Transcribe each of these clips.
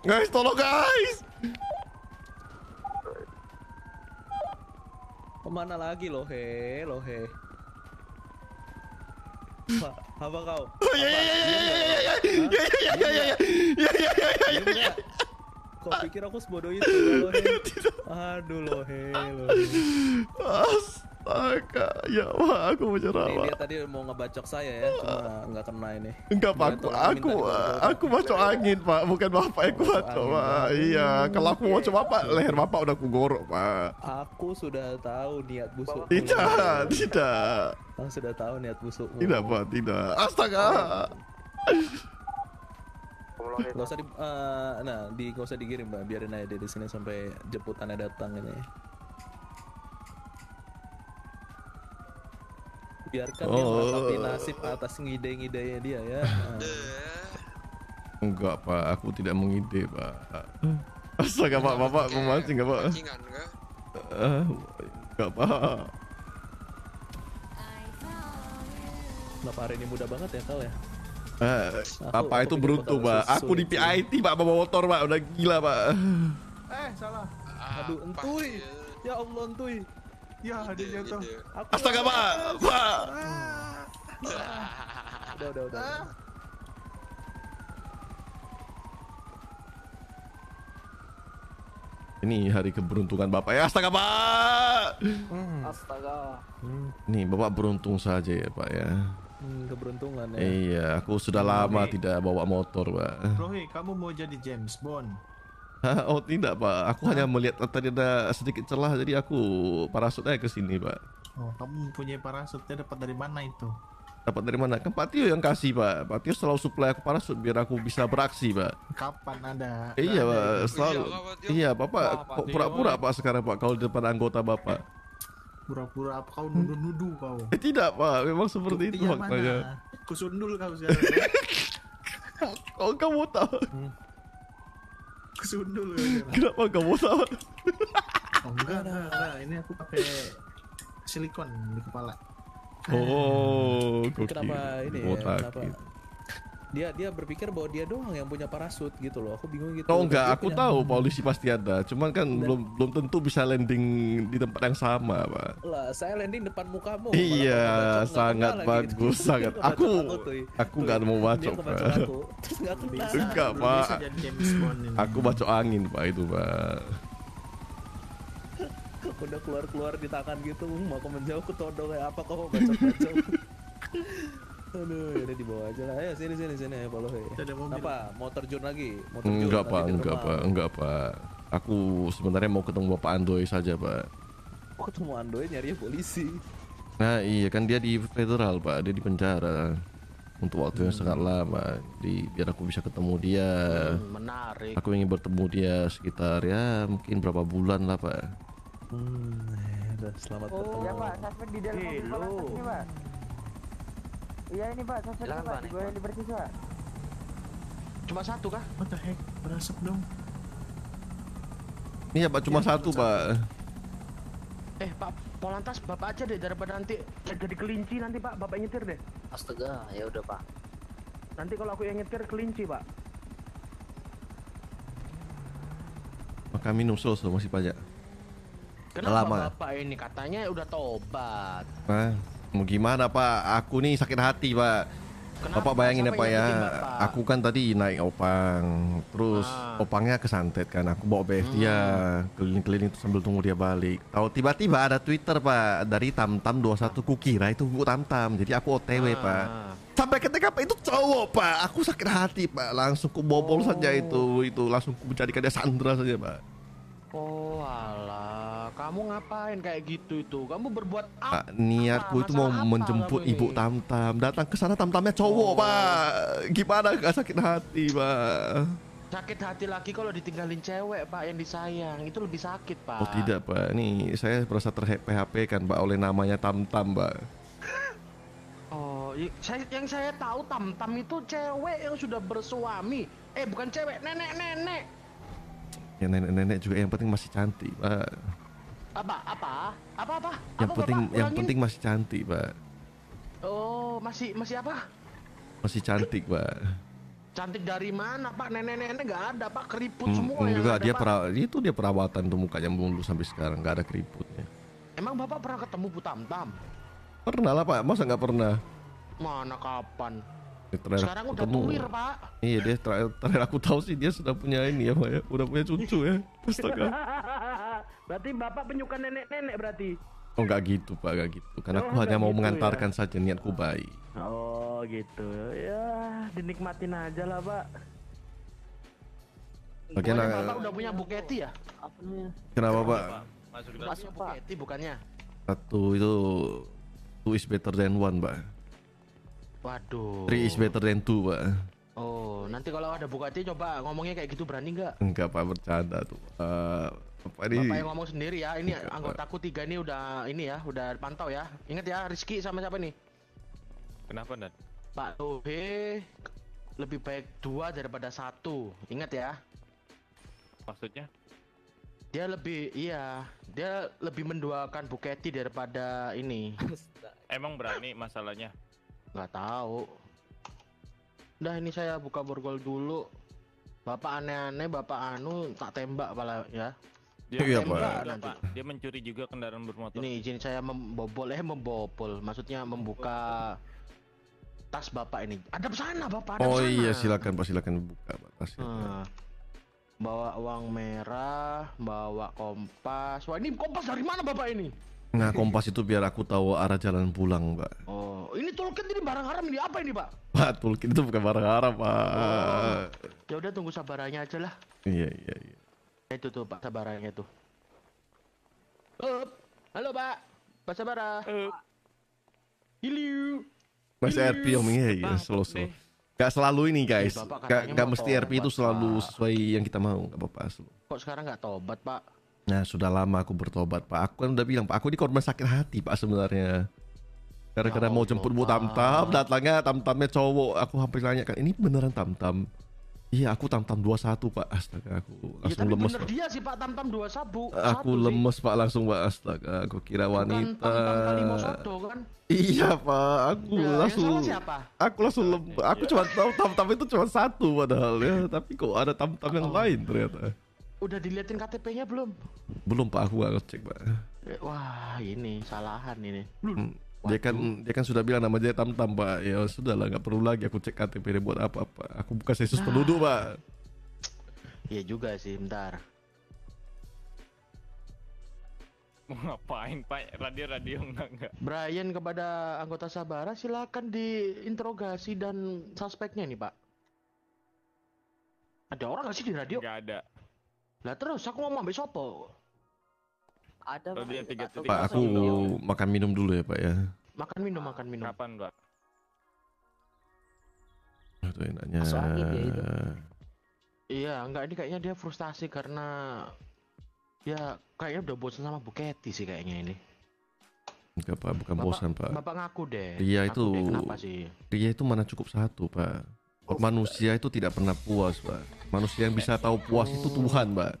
Guys, tolong guys. Ke mana lagi lo he, lo he. Apa, apa kau? Oh, ya ya ya ya ya ya ya ya ya ya ya ya ya ya ya ya Diem nggak? Kau pikir aku sebodoh itu lo he? Aduh lo he, lo he. Astaga, ya wah aku mau cerah Ini dia tadi mau ngebacok saya ya, cuma nggak kena ini. Enggak pak, aku aku aku bacok angin pak, bukan bapak yang Bacok pak. Iya, kalau aku mau coba pak, leher bapak udah aku gorok pak. Aku sudah tahu niat busuk. Tidak, tidak, Aku sudah tahu niat busukmu. tidak pak, tidak. Astaga. Gak usah di, eh, nah, di gak usah dikirim mbak, biarin aja dia di sini sampai jemputannya datang ini. Biarkan dia Oh. meratapi nasib atas ngide-ngidenya dia ya. Nah. Enggak pak, aku tidak mengide pak. Astaga pak, bapak memancing nggak pak? Eh, Enggak pak. Kenapa hari ini mudah banget ya kal ya? Eh, Aku- aku itu beruntung pak. Aku di. PIT pak bawa motor pak, udah gila pak. Eh, salah. Aduh, Apa entuy. ya? Ya Allah entuy. Ya, dia jatuh. Ide. Aku Astaga pak, pak. Udah, udah, udah. Ini hari keberuntungan bapak ya. Astaga pak. Astaga. Nih bapak beruntung saja ya pak ya. Hmm, keberuntungan ya. Iya, aku sudah lama Oke. tidak bawa motor pak. Rohi, kamu mau jadi James Bond? Oh tidak pak, aku hanya melihat tadi ada sedikit celah jadi aku parasut aja ke sini pak. Oh, kamu mempunyai parasutnya dapat dari mana itu? Dapat dari mana? Kan Patio yang kasih pak. Patio selalu supply aku parasut biar aku bisa beraksi pak. Kapan ada? Iya pak, selalu. Iya. Iya bapak, kok pura-pura pak sekarang pak kalau di depan anggota bapak. Pura-pura apa kau nuduh-nuduh kau? Eh tidak pak, memang seperti itu Buktinya faktanya. mana? Kusundul kau sekarang. ya? Oh kamu tahu? Kusundul kau sekarang. Kenapa kamu tahu? Oh, enggak, enggak, enggak. Ini aku pakai silikon di kepala. Oh, gokil. Kenapa ini ya? Kenapa? gitu. Dia dia berpikir bahwa dia doang yang punya parasut gitu loh. Aku bingung gitu. Oh enggak, aku punya- tahu polisi pasti ada. Cuman kan belum belum tentu bisa landing di tempat yang sama, Pak. Lah, saya landing depan mukamu. Iya, sangat lagi bagus, gitu. sangat. Aku- aku Tuh, nggak mau bacok, Pak. aku. Terus nggak Enggak, Pak. Aku bacok angin, Pak itu, Pak. Udah keluar-keluar di tangan gitu. Hmm, mau aku menjauh ke todong kayak apa kau mau bacok-bacok. Aduh, ya udah dibawa aja lah. Ayo sini sini sini Paloh. Ada mobil. Apa? Mau terjun lagi? Mau terjun Enggak, Pak, enggak. Pak, enggak, Pak. Aku sebenarnya mau ketemu Bapak Andoy saja, Pak. Kok ketemu Andoy nyari polisi. Nah, iya kan dia di federal, Pak. Dia di penjara untuk waktu yang sangat lama. Di biar aku bisa ketemu dia. Hmm, menarik. Aku ingin bertemu dia sekitar ya mungkin berapa bulan lah, Pak. Hmm, ya selamat bertemu. Iya pak, suspek di dalam mobil pak Iya ini pak, suspeknya Silakan, pak, Pak, di nih, Goya Pak. Liberty pak Cuma satu kah? What the heck? Berasap dong. Iya, Pak, cuma satu, Pak. Eh, Pak Polantas, Bapak aja deh daripada nanti jadi kelinci nanti Pak, Bapak yang nyetir deh. Astaga, ya udah pak. Nanti kalau aku yang nyetir kelinci, Pak. Maka minum sosro masih banyak. Kenapa Lama. Bapak ini katanya udah tobat? Nah, mau gimana Pak? Aku nih sakit hati Pak. Kenapa? Bapak bayangin ya Pak ya, Bapak? aku kan tadi naik opang, terus Ah. opangnya kesantet kan, aku bawa BF dia keliling-keliling terus sambil tunggu dia balik. Tahu tiba-tiba ada Twitter Pak dari Tamtam 21 kukira itu Bu Tamtam, jadi aku OTW Pak. Ah. Sampai ke TKP itu cowok Pak, aku sakit hati Pak, langsung ku bobol saja Oh. itu, itu langsung ku menjadikan dia Sandra saja Pak. Oh alah, kamu ngapain kayak gitu itu? Kamu berbuat apa? Pak, niatku itu mau apa menjemput ibu ini? Tamtam. Datang ke sana Tamtamnya cowok, Oh. Pak. Gimana gak sakit hati, Pak? Sakit hati lagi kalau ditinggalin cewek, Pak, yang disayang. Itu lebih sakit, Pak. Oh tidak, Pak. Nih, saya merasa ter-PHP kan, Pak, oleh namanya Tamtam, Pak. Oh, saya, yang saya tahu Tam-Tam itu cewek yang sudah bersuami. Eh, bukan cewek, nenek-nenek. Ya nenek-nenek juga yang penting masih cantik, Pak. Apa? Apa? Apa apa? Yang apa, penting Bapak? yang penting masih cantik, Pak. Oh, masih masih apa? Masih cantik, Pak. Cantik dari mana Pak? Nenek-nenek nggak ada Pak, keriput Hmm, semua yang enggak ada, dia Pak. pera, itu dia perawatan tuh mukanya mulu sampai sekarang nggak ada keriputnya. Emang Bapak pernah ketemu Bu Tamtam? Pernah lah pak, masa nggak pernah? Mana kapan? Terakhir Sekarang udah ketemu. tuir Pak. Iya dia terakhir, terakhir aku tahu sih dia sudah punya ini ya pak ya, udah punya cucu ya. Astaga. Berarti Bapak penyuka nenek-nenek berarti? Oh nggak gitu pak, nggak gitu. Karena aku Oh, hanya nggak mau gitu mengantarkan saja niatku baik. Oh gitu. Ya, dinikmatin aja lah Pak. Bagian Bapak udah punya Buketi ya? Apa namanya? kenapa pak? Masuk Punya Buketi bukannya? Satu itu two is better than one pak. Waduh. Three is better than two pak. Oh, nanti kalau ada Bugatti coba ngomongnya kayak gitu berani nggak? Enggak pak bercanda tuh. Eh, apa ini? Bapak yang ngomong sendiri ya. Ini anggotaku tiga ini udah ini ya, udah pantau ya. Ingat ya, Rizky sama siapa nih? Kenapa Nat? Pak Tohe lebih baik dua daripada satu. Ingat ya. Maksudnya? Dia lebih iya, dia lebih menduakan Buketi daripada ini. Emang berani masalahnya? Nggak tahu. Udah ini saya buka borgol dulu. Bapak aneh-aneh, bapak anu tak tembak pala ya. Dia Iya, Pak. Pak. Dia mencuri juga kendaraan bermotor. Ini izin saya membobol eh membobol, maksudnya membuka tas bapak ini. Ada sana bapak, ada Oh sana. iya silakan pak silakan buka pak. tasnya. Hmm. Bawa uang merah, bawa kompas. Wah ini kompas dari mana bapak ini? Nah kompas itu biar aku tahu arah jalan pulang pak. Oh ini toolkit ini barang haram ini apa ini pak? Pak toolkit itu bukan barang haram pak. Ya udah tunggu sabarannya aja lah. Iya iya iya. Itu tuh pak sabarannya tuh. Up. Halo pak, pak sabara. Eh. Hiliu. Masih RP om iya iya Bang, slow Pak, slow. deh. Gak selalu ini guys. Ih, Bapak Gak, gak mesti RP itu selalu Pak. sesuai yang kita mau. Gak apa-apa. Kok sekarang nggak tobat pak? Nah sudah lama aku bertobat pak. Aku kan udah bilang pak. Aku ini korban sakit hati pak sebenarnya. Gara-gara Ya mau jemput bu Pak. tam-tam, datangnya tam-tamnya cowok. Aku hampir nanya kan, ini beneran tam-tam? Iya, aku tam-tam 21 pak. Astaga, aku Ya langsung tapi lemes bener pak. dia sih pak tam tam dua. Aku satu sih. lemes pak langsung pak. Astaga, aku kira Bukan wanita. tam-tam Kalimo Soto kan? Iya pak, aku Ya, yang langsung. siapa? Aku langsung lem. Aku cuma tahu tam-tam itu cuma satu padahal ya. Tapi kok ada tam-tam yang Oh. lain ternyata. Udah diliatin KTP-nya belum? Belum pak, aku gak ngecek pak. Eh, Wah ini salahan ini. Hmm. Dia kan dia kan sudah bilang nama dia tam tam pak. Ya sudah lah, nggak perlu lagi aku cek KTP dia buat apa apa. Aku bukan sensus penduduk pak. Iya juga sih, bentar. Mau ngapain Pak? Radio-radio enggak enggak. Brian kepada anggota Sabara silakan diinterogasi dan suspeknya nih Pak. Ada orang nggak sih di radio? Enggak ada. Lah terus aku mau ambil sopo. Ada Oh, Pak, dia tiga titik. Pak aku makan minum dulu ya pak ya. Makan minum, makan minum. Kapan Pak? Itu enaknya. Iya, enggak ini kayaknya dia frustasi karena ya kayaknya udah bosan sama Buketi sih kayaknya ini. Enggak pak, bukan Bapak- bosan pak. Bapak ngaku deh. Iya, Ngaku itu- deh, kenapa sih? Itu mana cukup satu pak. Manusia itu tidak pernah puas pak. Manusia yang bisa tahu puas itu Tuhan pak.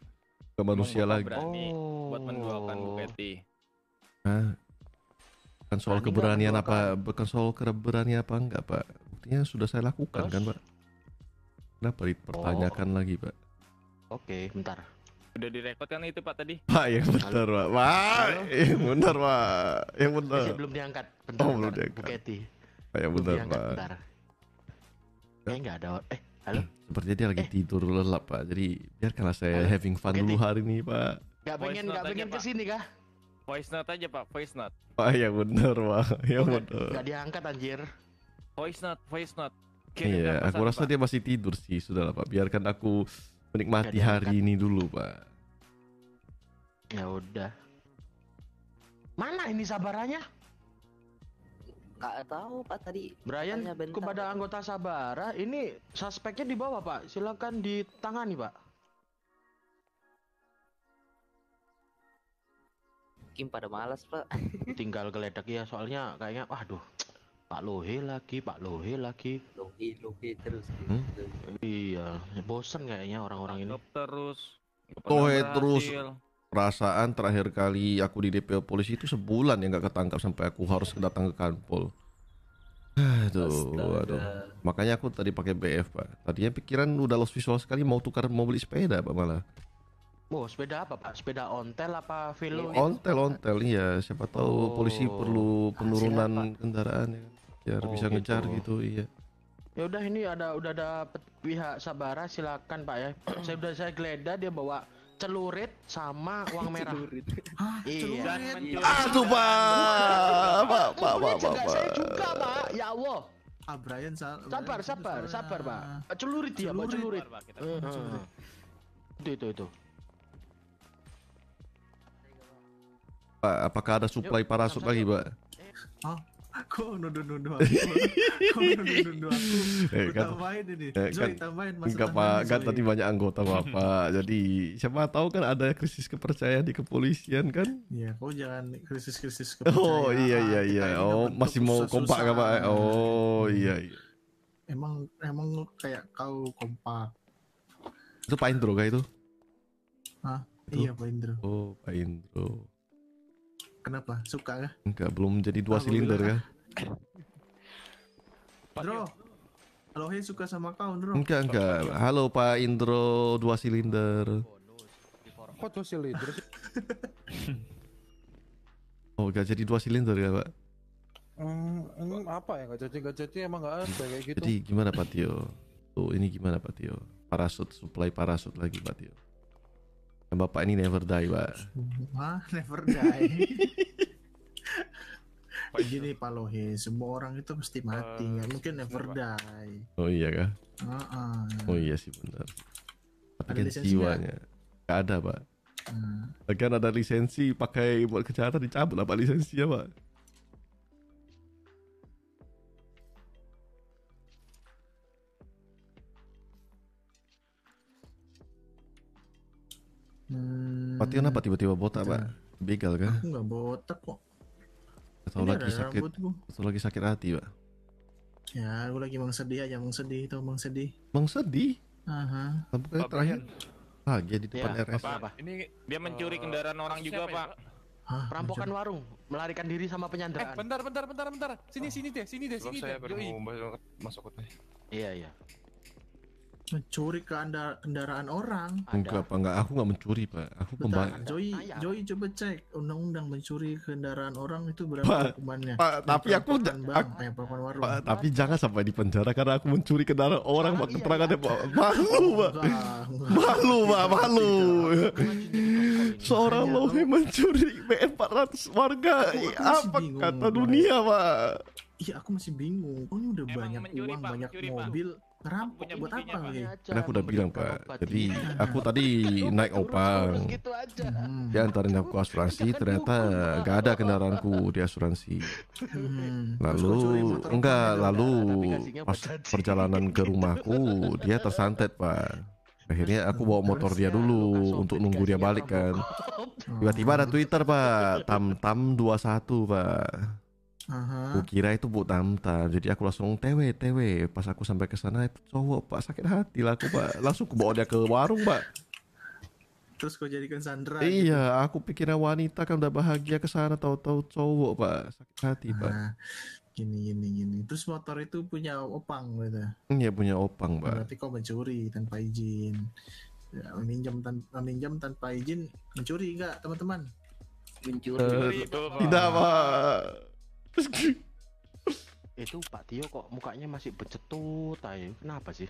Bukan manusia lagi. berani buat menduakan Oh. Buketi. Hah? Bukan soal Berani keberanian apa, bukan soal keberanian apa enggak pak. Buktinya sudah saya lakukan Terus? kan pak. Kenapa dipertanyakan lagi pak? Oke, bentar. Udah direkod kan itu Pak tadi? Pak yang benar pak. Pak yang benar pak. Yang benar. Masih belum diangkat. Bentar, Oh, belum bentar. diangkat. Buketi. Pak yang Belum benar diangkat, pak. bentar. Kayaknya nggak ada. or- Eh, halo? Sepertinya dia lagi Eh. tidur lelap pak. Jadi biarkanlah saya Halo? having fun Buketi. dulu hari ini pak. Voice pengen, aja, pengen Pak. ke sini kah? Voice note aja Pak, voice note. Pak yang benar pak. Yang Oh, nggak- benar. Nggak diangkat anjir. Voice note, voice note. Iya, aku rasa Pak. dia masih tidur sih. Sudahlah Pak, biarkan aku menikmati hari ini dulu Pak. Ya udah. Mana ini sabarannya? Nggak tahu Pak tadi. Brian kepada anggota Sabara, ini suspeknya di bawah Pak. Silakan ditangani Pak. Mungkin pada malas Pak. Tinggal geledak ya, soalnya kayaknya, waduh, Pak Lohe lagi, Pak Lohe lagi. Logi logi terus. Hmm? gitu. Iya, bosen kayaknya orang-orang ini. Terus. Pernah terus. berhasil. Perasaan terakhir kali aku di DPO polisi itu sebulan ya nggak ketangkap sampai aku harus datang ke kanpol. Aduh, aduh. Makanya aku tadi pakai BF, Pak. Tadinya pikiran udah lost visual sekali mau tukar mau beli sepeda, Pak malah. Oh, sepeda apa, Pak? Sepeda ontel apa velo? Ontel, ontel, iya. Siapa tahu Oh. polisi perlu penurunan kendaraan ya. Biar Oh, bisa ngejar gitu. gitu, iya. Ya udah ini ada udah ada pihak Sabara silakan Pak ya. saya udah saya geledah dia bawa celurit sama uang merah. Hah, Iya. Celurit. Aduh, Pak. Pak, Pak, Pak, Celurit Pak, saya juga Pak. Ya Allah. Ah, Brian sal- Sabar, sabar, sabar Pak. Celurit dia Pak, celurit. Kita. Eh, eh. Itu itu itu. Pak, apakah ada supply parasut lagi. Pak? Kok nuduh-nuduh aku? Kok nuduh-nuduh aku? Eh, Aku kan- tambahin ini. eh, Zoe, kan- tambahin. Masa Enggak, tambahin, Pak. Kan Zoe. tadi banyak anggota, Bapak. Jadi, siapa tahu kan ada krisis kepercayaan di kepolisian kan? Iya, kau jangan krisis-krisis Oh, kepercayaan. iya, iya, iya. ini Oh, masih mau kompak nggak, Pak? Oh, iya, iya. Emang emang kayak kau kompak. Itu Pak Indro kah itu? Itu? Iya, Pak Indro. Oh, Pak Indro. Kenapa? Suka kah? Enggak, belum jadi dua Ah, silinder kah? Bro. Halo, Hei suka sama kau, Bro. Enggak, enggak. Halo Pak Indro, dua silinder. Kok tuh silinder sih? Oh, enggak jadi dua silinder ya, Pak? Hmm, apa ya? Gak cocok, gak cocok emang gak ada kayak gitu. Jadi gimana Pak Tio? Tuh, ini gimana Pak Tio? Parasut, supply parasut lagi Pak Tio. Dan Bapak ini never die, Pak. Hah, never die. Pak, Gini Pak Lohe, semua orang itu pasti mati, Eh, nggak mungkin never sebentar, die. Oh iya kah? Heeh. Oh iya sih benar. Tapi Ada kan jiwanya. Enggak ada, Pak. Hmm. Lagian ada lisensi pakai buat kejahatan dicabut apa lisensinya, Pak? Hmm. Pak Tio kenapa tiba-tiba botak, Pak? Begal kah? Aku nggak botak kok. Atau Ini lagi sakit? rambutku. Atau lagi sakit hati, Pak? Ya, aku lagi emang sedih aja, emang sedih itu emang sedih. Bang sedih. Aha. Pak terakhir bahagia di depan Iya, RS. Pak, Apa? ini dia mencuri Eh, kendaraan orang juga, ya, Pak. Hah, Perampokan warung, melarikan diri sama Eh, penyanderaan. bentar, bentar, bentar, bentar. Sini, sini deh, sini deh, Sebab sini saya deh. baru Yoi. mau masuk ke Iya, iya. Mencuri ke anda kendaraan orang. Enggak, Pak. Enggak. Aku enggak mencuri, Pak. Aku pembang. Joy, Tanya. Joy coba cek undang-undang mencuri kendaraan orang itu berapa Pak, hukumannya? Pak, tapi aku Perampokan aku- warung. Pak, tapi jangan sampai di penjara karena aku mencuri kendaraan orang, Pak. iya, Keterangannya, iya. Pak. Malu, Pak. Malu, Pak. Malu. Seorang lohe mencuri BN 400 warga. Apa kata dunia, Pak? Iya, aku masih bingung. Oh, ini udah Emang banyak mencuri, uang, Pak, banyak mencuri, Pak. mobil. Ngerampok Punya buat apa. Ge? Kan aku udah bilang, Pak. Jadi aku tadi naik opang. gitu aja. Hmm. Dia antarin aku ke asuransi, ternyata gak ada kendaraanku di asuransi. Hmm. Lalu enggak, lalu pas perjalanan ke rumahku dia tersantet pak. Akhirnya aku bawa motor dia dulu untuk nunggu dia balik kan. Tiba-tiba ada Twitter pak, tam tam 21 pak. Aha. Aku kira itu bu tam tam, jadi aku langsung tewe tewe. Pas aku sampai ke sana itu cowok pak sakit hati lah aku pak. Langsung aku bawa dia ke warung pak. Terus kau jadikan Sandra. gitu. Iya, aku pikirnya wanita kan udah bahagia ke sana tahu-tahu cowok pak sakit hati pak. Nah, gini gini gini. Terus motor itu punya opang gitu. Iya punya opang pak. Berarti kau mencuri tanpa izin. Ya, meminjam tanpa meminjam tanpa izin mencuri enggak teman-teman? Mencuri. Pak. Tidak pak. Itu Pak Tio kok mukanya masih becetut aja. Kenapa sih?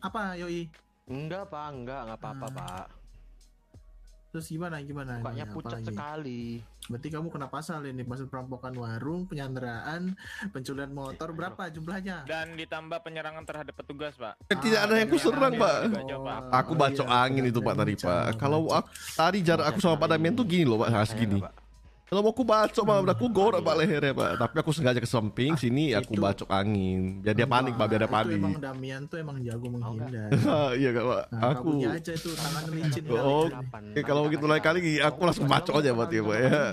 Apa Yoi? Enggak, Pak, enggak, enggak apa-apa, Hmm. Pak. Terus gimana gimana? Mukanya ini? pucat sekali. Berarti kamu kena pasal ini pasal perampokan warung, penyanderaan, pencurian motor berapa jumlahnya? Dan ditambah penyerangan terhadap petugas, Pak. Tidak ada yang kuserang pak. Aku bacok angin itu pak tadi pak. Kalau aku, tadi jarak aku sama Pak Damian tuh gini loh pak, nah, segini. Kalau mau aku bacok malah aku gorok pak lehernya pak. Tapi aku sengaja ke samping sini aku itu- bacok angin. Biar dia panik pak, biar dia Itu panik. emang Damian tuh emang jago menghindar. Ah, iya kak pak. Nah, Aku aja itu tangan licin Oh, eh, kalau gitu tak lain kali aku langsung bacok aja buat dia, Pak, ya. Ah,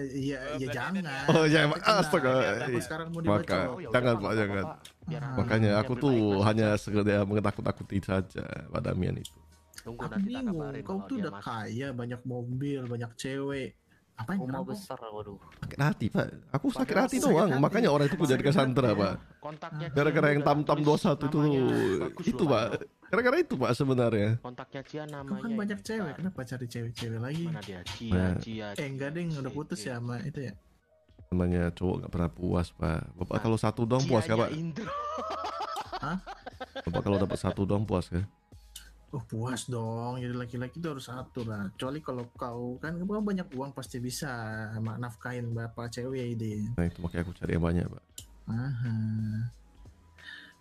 Iya, iya jangan. Oh, iya, Mas, kena. astaga. Aku sekarang mau Maka- dibacok. Oh, ya Jangan, udah, Pak, jangan. Ah. makanya aku tuh hanya sekedar menakut-nakuti saja Pak Damian itu. Tunggu Aku nanti tak bingung, kau tuh udah kaya, banyak mobil, banyak cewek. Apa yang Rumah besar, waduh. Sakit hati pak. Aku sakit Padahal hati doang. hati. Makanya orang itu ku jadi hati. pak. Kontaknya Gara-gara yang tam-tam tulis 21 itu itu pak. Gara-gara itu pak sebenarnya. Kontaknya Kau namanya. kan banyak cewek, kenapa cari cewek-cewek lagi? Mana dia? Cia, Nah. Cia. Eh enggak deh, udah putus ya sama itu ya. Namanya cowok nggak pernah puas pak. Bapak Nah, kalau satu doang puas Cia kan pak? Indro. Bapak kalau dapat satu doang puas kan? Oh puas dong, jadi laki-laki itu harus satu lah. Kecuali kalau kau kan kau banyak uang pasti bisa mak nafkahin bapak cewek ide. Nah itu makanya aku cari yang banyak pak. Aha.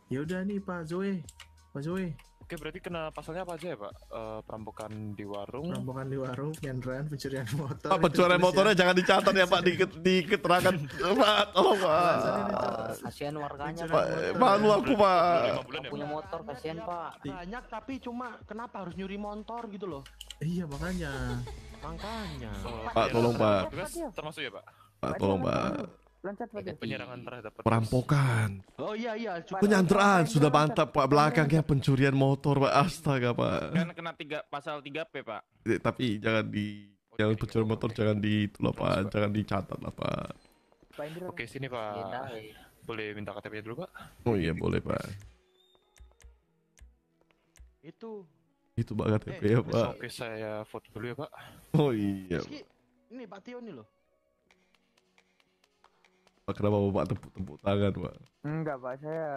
Ya udah nih Pak Zoe, Pak Zoe, Oke, berarti kena pasalnya apa aja ya, Pak? Eh, perampokan di warung. perampokan di warung, penyanderaan, pencurian motor. Pak pencurian tulis motornya ya. jangan dicatat ya pak di, di keterangan pak. Tolong pak. Kasihan warganya, Pak, malu aku pak. Ya, Punya motor, kasihan, Pak. Banyak tapi cuma kenapa harus nyuri motor gitu loh. Iya makanya. Makanya. Pak, tolong, Pak. Termasuk ya, Pak? Pak tolong pak. Loncat Pak. Penyerangan terhadap petugas. Perampokan. Oh iya iya. Cuma Penyanderaan sudah mantap pak. Belakangnya pencurian motor pak. Astaga pak. Kan kena tiga pasal 3P, Pak. Eh, Tapi jangan di jangan pencurian motor jangan di itu lah pak. Jangan dicatat lah pak. Oke, sini, Pak. dai. Boleh minta KTP dulu, Pak? Oh iya boleh pak. itu. Itu pak KTP Eh, ya pak. Oke, saya foto dulu ya, Pak. Oh iya. Rizky, ini Pak Tio nih loh. Pak kenapa bapak tepuk-tepuk tangan pak? Enggak Pak, saya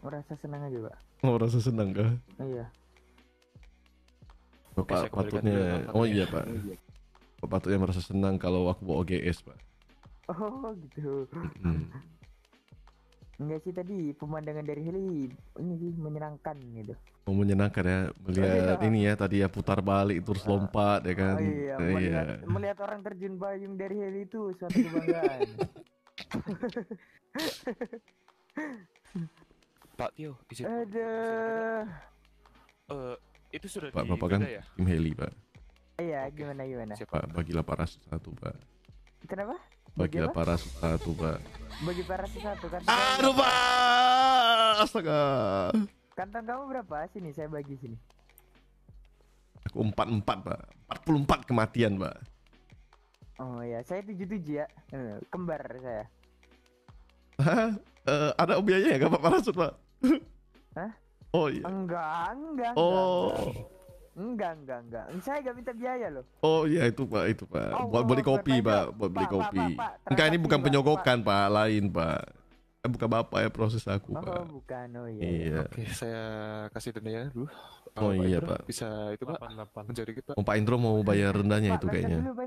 merasa senang aja Pak. Oh rasa senang kah? Iya. Oke, Bapak kembalikan patutnya. dulu ya, Oh Pak. iya pak. Bapak patutnya merasa senang kalau aku bawa OGS pak. Oh gitu. Hmm. Enggak sih tadi pemandangan dari heli ini sih menyenangkan gitu. Oh, menyenangkan ya melihat Iya. ini ya tadi ya putar balik terus lompat ya kan. Oh, iya, Eh, melihat, melihat orang terjun payung dari heli itu suatu kebanggaan. Pak Tio, izin. Aduh. Eh, itu sudah Pak bapak kan ya? tim heli pak. Iya, gimana gimana? Siap, Pak bagilah parasut satu pak. Kenapa? Bagilah parasut satu pak. Bagi para satu kan. Aduh pak, astaga. Kantong kamu berapa? Sini saya bagi sini. Aku empat empat pak. Empat puluh empat kematian pak. Oh ya, saya tujuh tujuh ya. Eh, Kembar saya. Hah? Eh, ada biayanya ya pak parasut pak? Hah? Oh iya. Enggak, enggak, enggak. Oh, Enggak, enggak, enggak. Saya gak minta biaya loh. oh iya itu pak itu pak. Oh, Buat beli oh, kopi pak, buat beli Pak, Pak, kopi. Pak, Pak, Enggak ini bukan Pak, penyogokan pak, lain pak. Eh, bukan bapak ya proses aku Oh, pak. bukan. Oh iya. Iya. Oke, saya kasih dendanya dulu. Oh, Pak iya, Pak. Bisa itu Pak, menjadi kita. Oh, Pak Indro mau bayar rendahnya Pak, itu kayaknya. Pak. Pak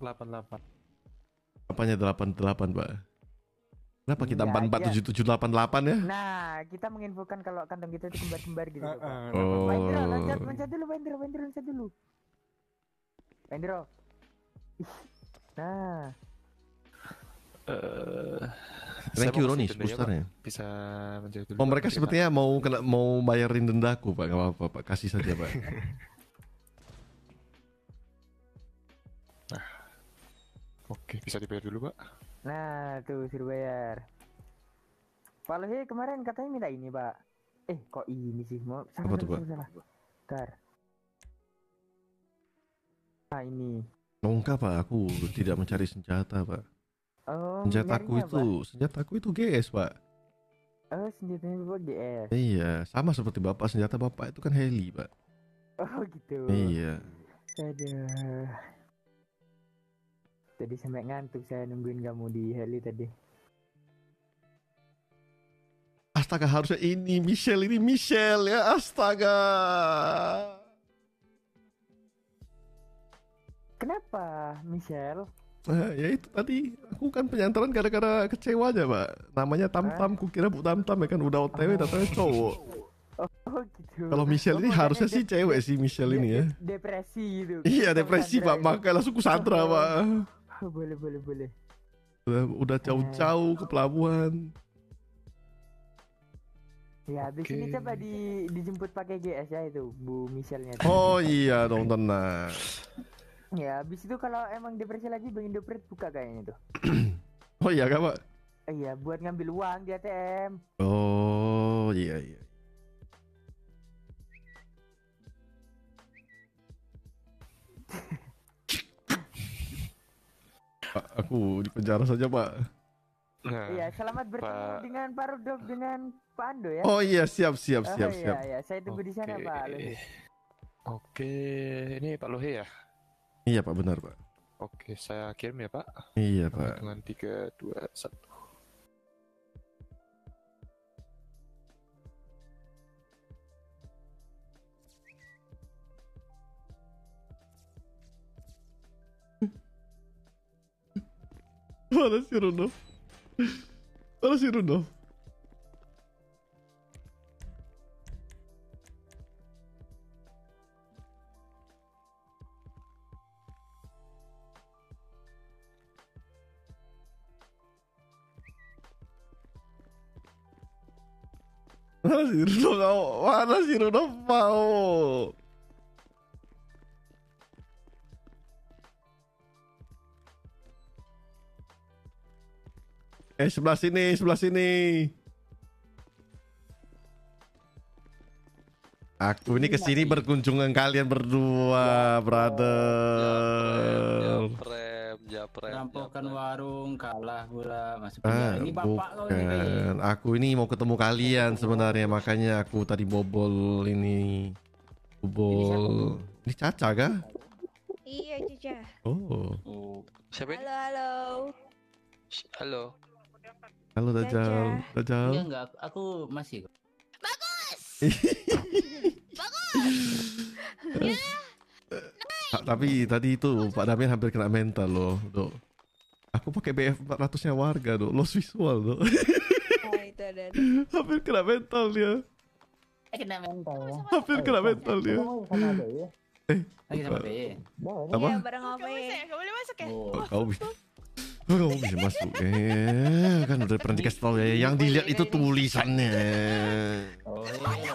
Delapan. 88. Apanya 88 pak? Kenapa kita Enggak, 44 dia- 77 88 ya? Nah, kita menginfokan kalau kantong kita itu kembar-kembar gitu. Pak. ah, Oh. Pak Indro, loncat, loncat dulu, Pak Indro, loncat dulu. Ih, Nah, Eh, Thank saya you Roni boosternya. Bisa menjadi dulu. Oh mereka Terima sepertinya mau kena, mau bayarin dendaku pak, gak apa-apa pak, kasih saja pak. Oke, bisa dibayar dulu, Pak. Nah tuh suruh bayar. Pak Lohe kemarin katanya minta ini, Pak. Eh, kok ini sih? Mau salah, Apa tuh, Pak? salah. Bentar. Nah, ini. Enggak pak, aku tidak mencari senjata pak. Oh, Senjataku itu, senjataku itu GS pak. apa? Oh, senjatanya Bapak GS. Iya, sama seperti bapak, senjata bapak itu kan heli pak. Oh, gitu. Iya. Aduh. Tadi sampai ngantuk saya nungguin kamu di heli tadi. Astaga harusnya ini Michelle ini Michelle ya astaga. Kenapa, Michelle? Nah, ya itu tadi aku kan penyantaran gara-gara kecewa aja pak. Namanya Tam Tam, ku kira Bu Tam Tam ya kan udah OTW datanya cowok. Oh, gitu. Kalau Michelle Oh, ini harusnya sih cewek sih Michelle ini ya. de- Depresi gitu. Iya depresi pak, makanya langsung ku Sandra pak. Boleh, boleh, boleh. Udah, udah jauh-jauh ke pelabuhan. Ya, habis Oke. ini coba di dijemput pakai GS ya itu, Bu Michelle-nya. tuh. Oh iya dong tenang. Ya, habis itu kalau emang depresi lagi Bang Indopret buka kayaknya tuh. Oh iya kak pak. Eh, Iya, buat ngambil uang di ATM. Oh iya iya. Pak, aku di penjara saja, Pak. Nah, Iya, selamat bertemu Pak. dengan Pak Rudolf dengan Pak Ando ya. Oh iya, siap, siap, Oh, siap, iya, siap. iya, saya tunggu di sana Oke. Pak. Luhi. Oke, ini Pak Lohe ya? Iya, Pak, benar, Pak. Oke, saya kirim ya Pak. Iya, Pak. Dengan tiga, dua, satu. Bana não Bana sirunum. Bana não Bana sirunum. Bana não Eh sebelah sini, sebelah sini. Aku ini ke sini berkunjung dengan kalian berdua, brother. Japrem, japrem. Rampokan warung kalah pula masuk Ah. Ini bapak kau ini. Aku ini mau ketemu kalian sebenarnya, makanya aku tadi bobol ini. Bobol. Ini Caca kah? Iya, Cica. Oh. Oh, Siapa ini? Halo, halo. Halo. Halo Dajjal. Dajjal. Enggak enggak, aku masih. Ah, tapi tadi itu Pak Damian hampir kena mental loh, Dok. Aku pakai BF 400 nya warga, Dok. Lost visual, Dok. Nah, itu ada. hampir kena mental dia. Eh kena mental ya. Hampir kena mental dia. ya? Eh, Lagi sama. B. Apa? Iya, bareng apa ya? Gak boleh masuk ya? Oh, Oh, kau bisa. Oh, kamu bisa masuk. Eh, kan udah pernah dikasih tahu ya. Yang dilihat itu tulisannya. oh iya.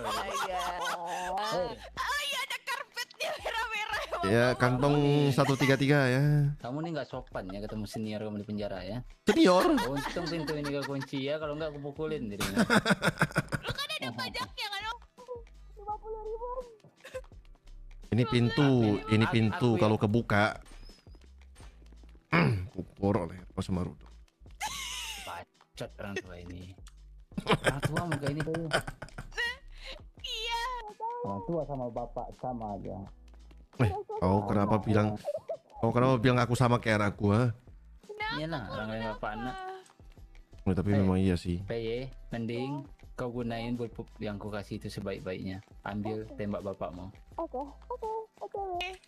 Oh iya, ada karpetnya merah-merah. Ya, kantong 133 ya. Kamu nih nggak sopan ya ketemu senior kamu di penjara ya. Senior. Untung pintu ini gak kunci ya, kalau nggak aku pukulin dirinya. Lu kan ada pajaknya kan, Om? 50 ribu. Ini pintu, ini Aku- pintu ya. kalau kebuka. Kupor oleh apa sama Rudo. Bacot orang tua ini. Orang tua muka ini tuh. Iya. Orang tua sama bapak sama aja. Eh, kau kenapa bilang kau kenapa bilang aku sama kayak anakku, ha? Iya lah, orang lain bapak anak. Oh, tapi Eh. memang iya sih. PY, mending kau gunain bullpup yang ku kasih itu sebaik-baiknya. Ambil tembak bapakmu. Oke, oke, oke.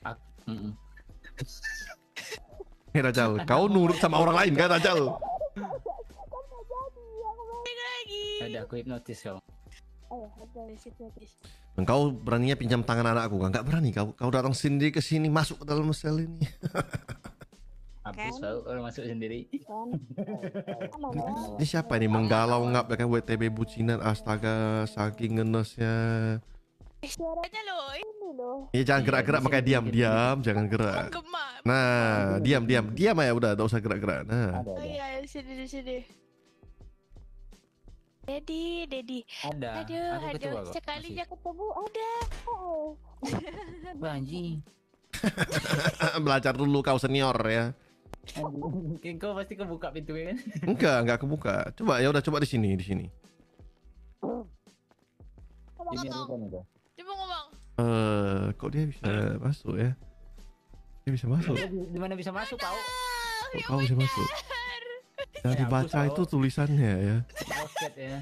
Ak. Eh, Rajal, kau nurut sama orang lain kan, Rajal? lagi. Ada aku hipnotis kau. Oh. Engkau beraninya pinjam tangan anakku, kan? Enggak berani kau. Kau datang sendiri ke sini masuk ke dalam sel ini. Habis kau kalau masuk sendiri. Ini siapa ini menggalau ngap ya kan WTB bucinan astaga saking ngenesnya. Suaranya loh, ini loh. Ya jangan gerak-gerak makanya diam, diam, jangan gerak. Nah, diam, diam, diam aja udah, tidak usah gerak-gerak. Nah, Ada Oh ada. iya, di sini, di sini. Dedi, Dedi. Ada. Aduh, aku ketua aduh, kok. sekalinya ketemu ada. Oh. Masih. Anjing. belajar dulu kau senior ya. Anjing. Kau pasti kebuka pintu kan? Enggak, enggak kebuka. Coba ya udah coba di sini, di sini. Ngomong dia mau ngomong. Eh, uh, kok dia bisa masuk ya? Dia bisa masuk. Gimana bisa masuk, Pau? Kok kau bisa masuk? Yang ya, dibaca itu tulisannya ya. Roket ya.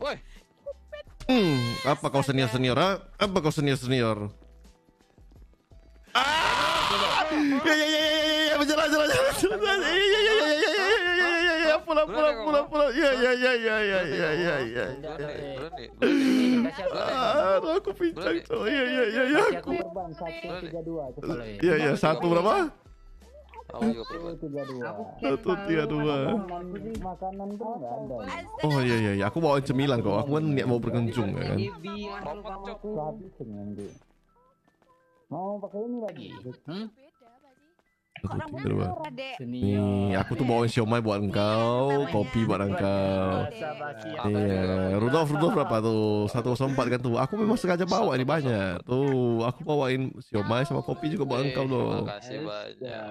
Woi. Hmm, apa kau senior senior? Apa kau senior senior? Ah! Ya ya ya ya ya, ya, ya jelas jelas. Ya ya ya. ya, ya pulang, pulang, pulang, pulang. ya ya ya ya ya ya ya ya Aduh, aku pincang. Oh ya ya ya iya. Aku terbang satu tiga dua. Iya, iya, satu berapa? Satu tiga dua. Oh iya iya iya, aku bawa cemilan kok. Aku kan niat mau berkunjung ya kan. Mau pakai ini lagi. Dek. Nih, aku tuh bawain siomay buat engkau, kopi buat engkau. Iya, Rudolf Rudolf berapa tuh? 104 kan tuh. Aku memang sengaja bawa ini banyak. Tuh, aku bawain siomay sama kopi juga buat engkau loh.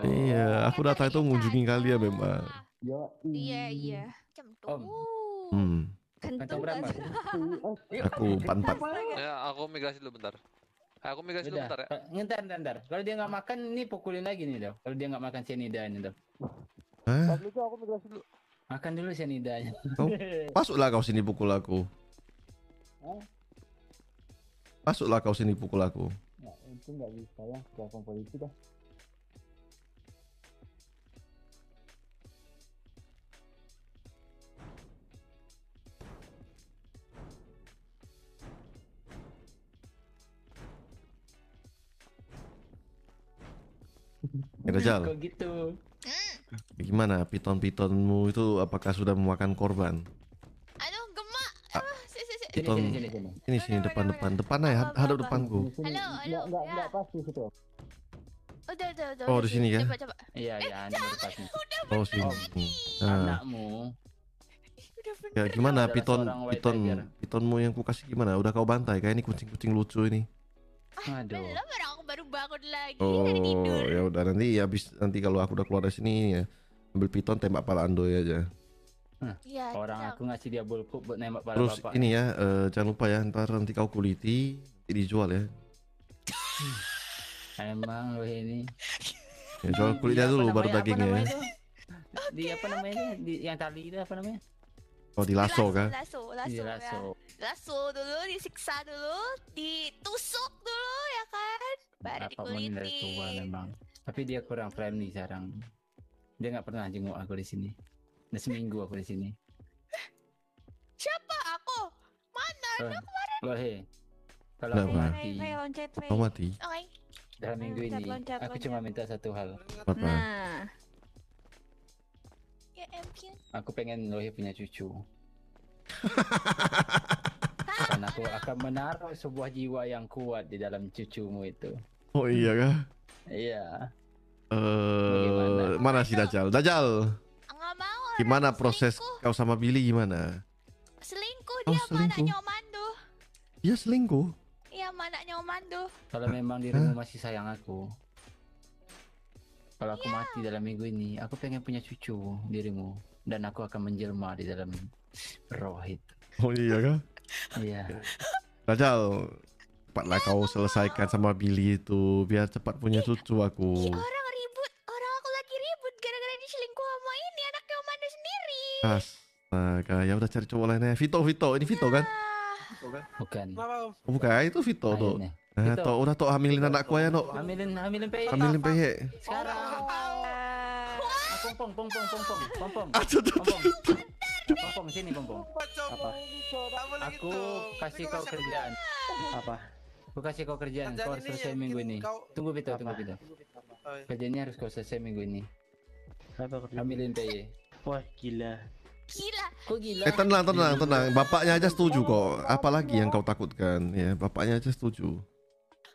Iya, aku datang itu mengunjungi kalian memang. Iya, iya. Tu. Hmm, Kentung berapa? aku 44. Ya, aku migrasi dulu bentar. Eh, Aku migrasi dulu Udah, bentar ya. eh, ngentar, ngentar, ngentar. Kalau dia nggak makan, ini pukulin lagi nih, Dok. Kalau dia nggak makan cyanida ini, Dok. Hah? Makan dulu cyanidanya. Kau masuklah kau sini pukul aku. Masuklah kau sini pukul aku. Nggak, itu nggak bisa ya, telepon polisi dah. Ya, Rajal, Kok gitu? gimana piton-pitonmu itu apakah sudah memakan korban? Aduh, gemak. Ah. Ah, si, si, si. Sini, Piton, sini, sini, sini. ini sini depan-depan, depan aja, had- hadap depanku. Halo, halo. Enggak, ya. enggak pas di situ. Udah, udah, udah. Oh, udah, di sini ya? Coba, coba. Iya, iya, ini baru pas nih. Oh sini. Nah, Anakmu. Udah ya gimana piton piton pitonmu yang ku kasih gimana? Udah kau bantai kayak ini kucing-kucing lucu ini. Aduh. Belum, orang aku baru bangun lagi Oh, dari tidur. ya udah nanti habis nanti kalau aku udah keluar dari sini ya ambil piton tembak pala Andoy aja. Iya, Orang tenang. aku ngasih dia bullpup buat nembak pada Terus bapak. ini ya eh, jangan lupa ya ntar nanti kau kuliti nanti dijual ya. Emang lo ini. Ya, jual kulitnya dulu baru dagingnya ya. Di apa namanya? Di yang tali itu apa namanya? Oh di lasso kah? Lasso, lasso, Di ya. Lasso dulu, disiksa dulu, ditusuk dulu ya kan, baru mau dari tua memang. Tapi dia kurang friendly sekarang. Dia nggak pernah jenguk aku di sini. Udah seminggu aku di sini. Siapa aku? Mana? Oh, Lu kemarin? Loh he. Kalau aku mati loncat, Kau mati? Oke. dalam minggu Loncat, ini, loncat, aku loncat. cuma minta satu hal. Apa? Nah, Ya ampun. Aku pengen Lohe punya cucu. Dan aku akan menaruh sebuah jiwa yang kuat di dalam cucumu itu. Oh iya kah? Iya. Eh mana si Dajjal? Dajjal, Enggak mau. gimana proses selingkuh. kau sama Billy gimana? Selingkuh Oh, dia sama selingkuh. anaknya Om Mando. Dia selingkuh. Iya, sama anaknya Om Mando. Kalau memang dirimu masih sayang aku. Kalau aku mati dalam minggu ini, aku pengen punya cucu dirimu dan aku akan menjelma di dalam roh itu. Oh iya kah? Iya. Dajjal, cepatlah kau selesaikan sama Billy itu biar cepat punya cucu aku. Orang ribut, orang aku lagi ribut gara-gara diselingkuh sama ini anaknya Om Mando sendiri. Astaga, ya udah cari cowok lainnya. Vito, Vito, ini Vito kan? Bukan. Oh, bukan, itu Vito tuh. Nah, Vito. toh, udah toh hamilin anakku ya, no. Hamilin, hamilin PE. Hamilin PE. Sekarang. Ah, Pompong, pompong, pompong, pompong. Aduh. Pompong. Pompong sini, pompong. Apa? Aku kasih kau kerjaan. Apa? Aku kasih kau kerjaan. Kau harus selesai minggu ini. Tunggu Vito, tunggu Vito. Kerjanya harus kau selesai minggu ini. Hamilin PE. Wah gila. Gila. Kok gila? Eh tenang, tenang, tenang. Bapaknya aja setuju kok. Apalagi yang kau takutkan? Ya, bapaknya aja setuju.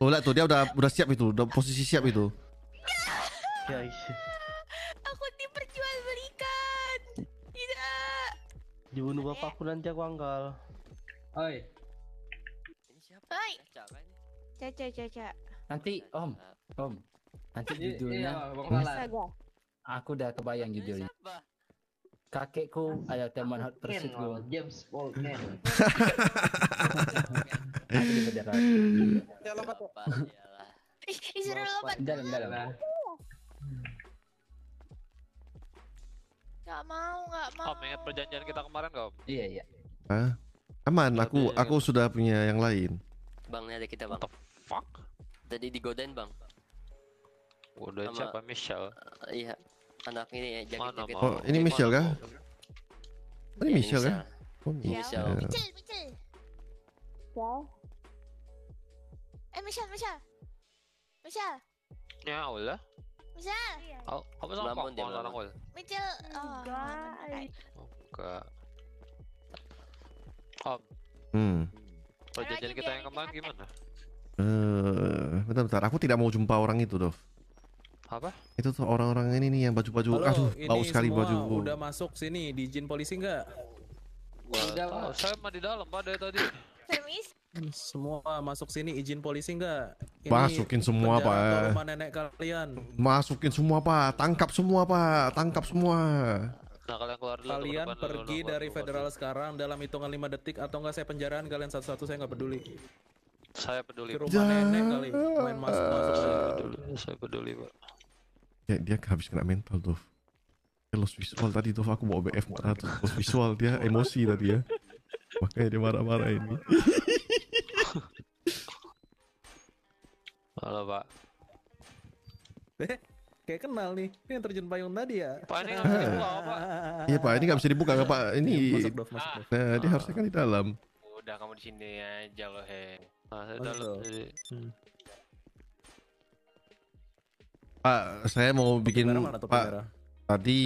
Oh, lihat tuh dia udah udah siap itu, udah posisi siap itu. Guys, Aku diperjualbelikan. Tidak. dibunuh bapakku nanti aku anggal. Oi. Caca, caca. nanti Om, Om. Nanti Iya, judulnya. Malar. Aku udah kebayang judulnya. Kakekku adalah teman hot pursuitku. James Baldwin. Disuruh lompat. Dalam, dalam. Gak mau, gak mau. Om, ingat perjanjian kita kemarin gak, Om? Iya, iya. Hah? Aman, aku aku sudah punya yang lain. Bang, ini ada kita, Bang. Fuck. Tadi digodain, Bang. Udah Sama- siapa? Michelle. Eh, Iya. Anak ini ya, Mana jakit-jakit. Oh, ini Michelle kah? Oh, ini Iya, Michelle kah? Oh, Iya, Michelle. Michelle, Michelle. Eh, Michelle, Michelle. Michelle, Ya ulah. Michelle. Oh, kamu sama dia, Pong melamun. Ul? Michelle. Oh, guys. Enggak. Om, Hmm. perjanjian kita yang kemarin gimana? Eh, bentar, bentar. Aku tidak mau jumpa orang itu, Dov. Apa? Itu tuh orang-orang ini nih yang baju-baju. Aduh, ini bau sekali semua baju. udah masuk sini di izin polisi nggak? Tahu. Saya mah di dalam pak dari tadi. Permis? Semua masuk sini izin polisi nggak? Ini Masukin semua, Pak. Rumah nenek kalian. Masukin semua pak, tangkap semua pak, tangkap semua. Nah kalian keluar dulu. Kalian pergi dulu, dari federal sekarang dalam hitungan 5 detik atau enggak saya penjaraan kalian satu-satu saya nggak peduli. Saya peduli. Ke rumah nenek kali main masuk-masuk. Saya peduli. Saya peduli pak. Ya, dia habis kena mental tuh. Dia lost visual tadi tuh aku bawa BF 400 lost visual dia emosi tadi ya. Makanya dia marah-marah ini. Halo pak. Eh, kayak kenal nih. Ini yang terjun payung tadi ya. Pak ini nggak bisa dibuka pak. Iya pak, ini nggak bisa dibuka nggak pak? Ini, Masuk Dov, masuk Dov. nah dia harusnya kan di dalam. Udah kamu di sini aja loh he. Nah, saya jadi. Pak, saya mau bikin mana Pak. Tadi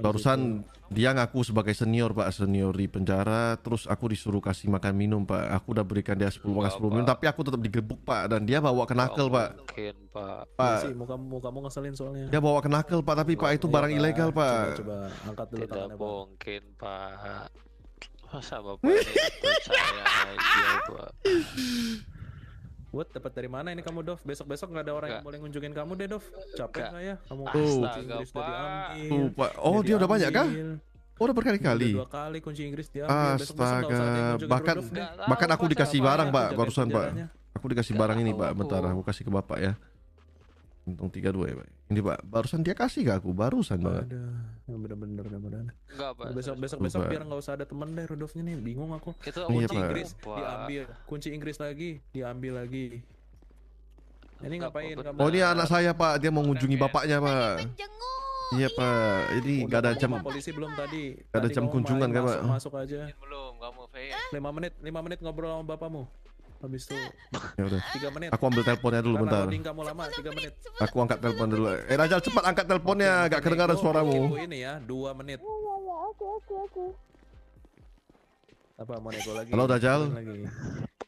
barusan dia ngaku sebagai senior Pak, senior di penjara. Terus aku disuruh kasih makan minum Pak. Aku udah berikan dia 10 makan 10 minum, tapi aku tetap digebuk Pak. Dan dia bawa ke knuckle Pak. Mungkin pak. Pak, Iya sih, muka mukamu ngeselin soalnya. dia bawa ke knuckle Pak. Tapi Pak itu Iya, barang ilegal Coba, Pak. coba angkat dulu Tidak tangannya, Pak. mungkin pak. Masa bapak ini percaya aja. What, dapat dari mana ini kamu Dov? Besok-besok nggak ada orang yang boleh ngunjungin kamu deh Dov. Capek Nggak. saya. Kamu Tuh. kunci Inggris udah diambil. Oh dia udah banyak kah? Oh udah berkali-kali. Udah dua kali kunci Inggris yang Astaga, bahkan bahkan aku dikasih barang Pak barusan Pak. Aku dikasih barang ini Pak. Bentar aku kasih ke Bapak ya. Untung 32 ya Pak. Ini Pak, barusan dia kasih ke aku, barusan Pak. Aduh, yang bener-bener bener-bener. Enggak pak. Besok besok besok biar nggak usah ada temen deh Rudolfnya nih. Bingung aku. Kita Iya, kunci Pak. Inggris Pak. diambil, kunci Inggris lagi diambil lagi. Ini ngapain kamu? Oh ini anak saya Pak, dia mau mengunjungi bapaknya Pak. Jenguk. Iya Pak, ini gak ada jam. Polisi belum tadi. Gak ada jam kunjungan kan, Pak? Masuk aja. Belum kamu Fe. 5 menit, 5 menit ngobrol sama bapakmu. Habis itu Ya udah. 3 menit. Aku ambil teleponnya dulu Karena bentar. loading kamu lama 3 menit. Aku angkat telepon dulu. Eh Rajal cepat angkat teleponnya, gak kedengaran suaramu. ini ya, 2 menit. Apa mau nego lagi? Halo, Dajjal. Lagi.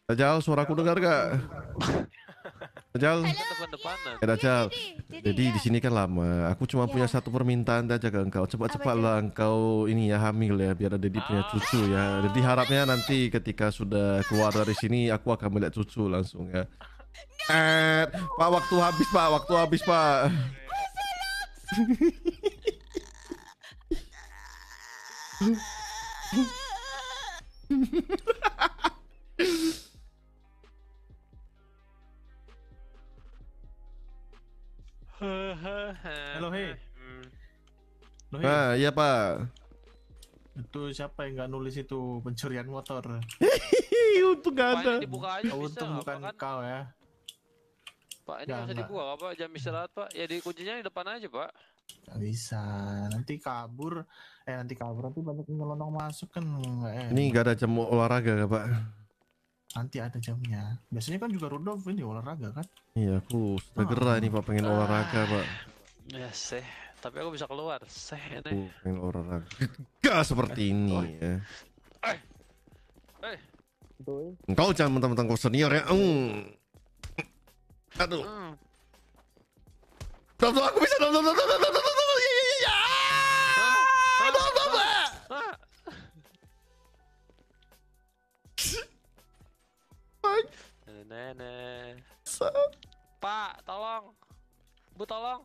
Rajal, suaraku dengar gak? Rajal. Depan-depanan. Eh Rajal. Jadi di sini kan lama. Aku cuma punya satu permintaan aja ke engkau. Cepat-cepatlah engkau ini ya hamil ya biar ada Dedi punya cucu ya. Jadi harapnya nanti ketika sudah keluar dari sini aku akan melihat cucu langsung ya. Eh, Pak waktu habis Pak, waktu habis Pak. hei. Halo, hei. Nah, iya Pak. Itu siapa yang nggak nulis itu pencurian motor? Untung gak ada. Dibuka aja bisa Untung nggak, bukan kan? kau ya. Pak ini nggak Nggak, bisa nggak. dibuka apa jam istirahat pak. Ya di kuncinya di depan aja pak. Nggak bisa. Nanti kabur. Eh nanti kabur nanti banyak yang nyelonong masuk kan nggak enak. Ini gak ada jam olahraga gak Pak? Nanti ada jamnya. Biasanya kan juga Rudolf ini olahraga kan? Iya aku sudah gerah ini Pak pengen olahraga Pak. Ya seh. Tapi aku bisa keluar. Seh ini. Aku pengen olahraga. Gak seperti ini ya. Eh. Engkau jangan mentang-mentang kau senior ya. Mm. Aduh. Dom, dom, aku bisa dom, dom, dom, dom, dom, Nenek. Sa- Pak, tolong. Bu tolong.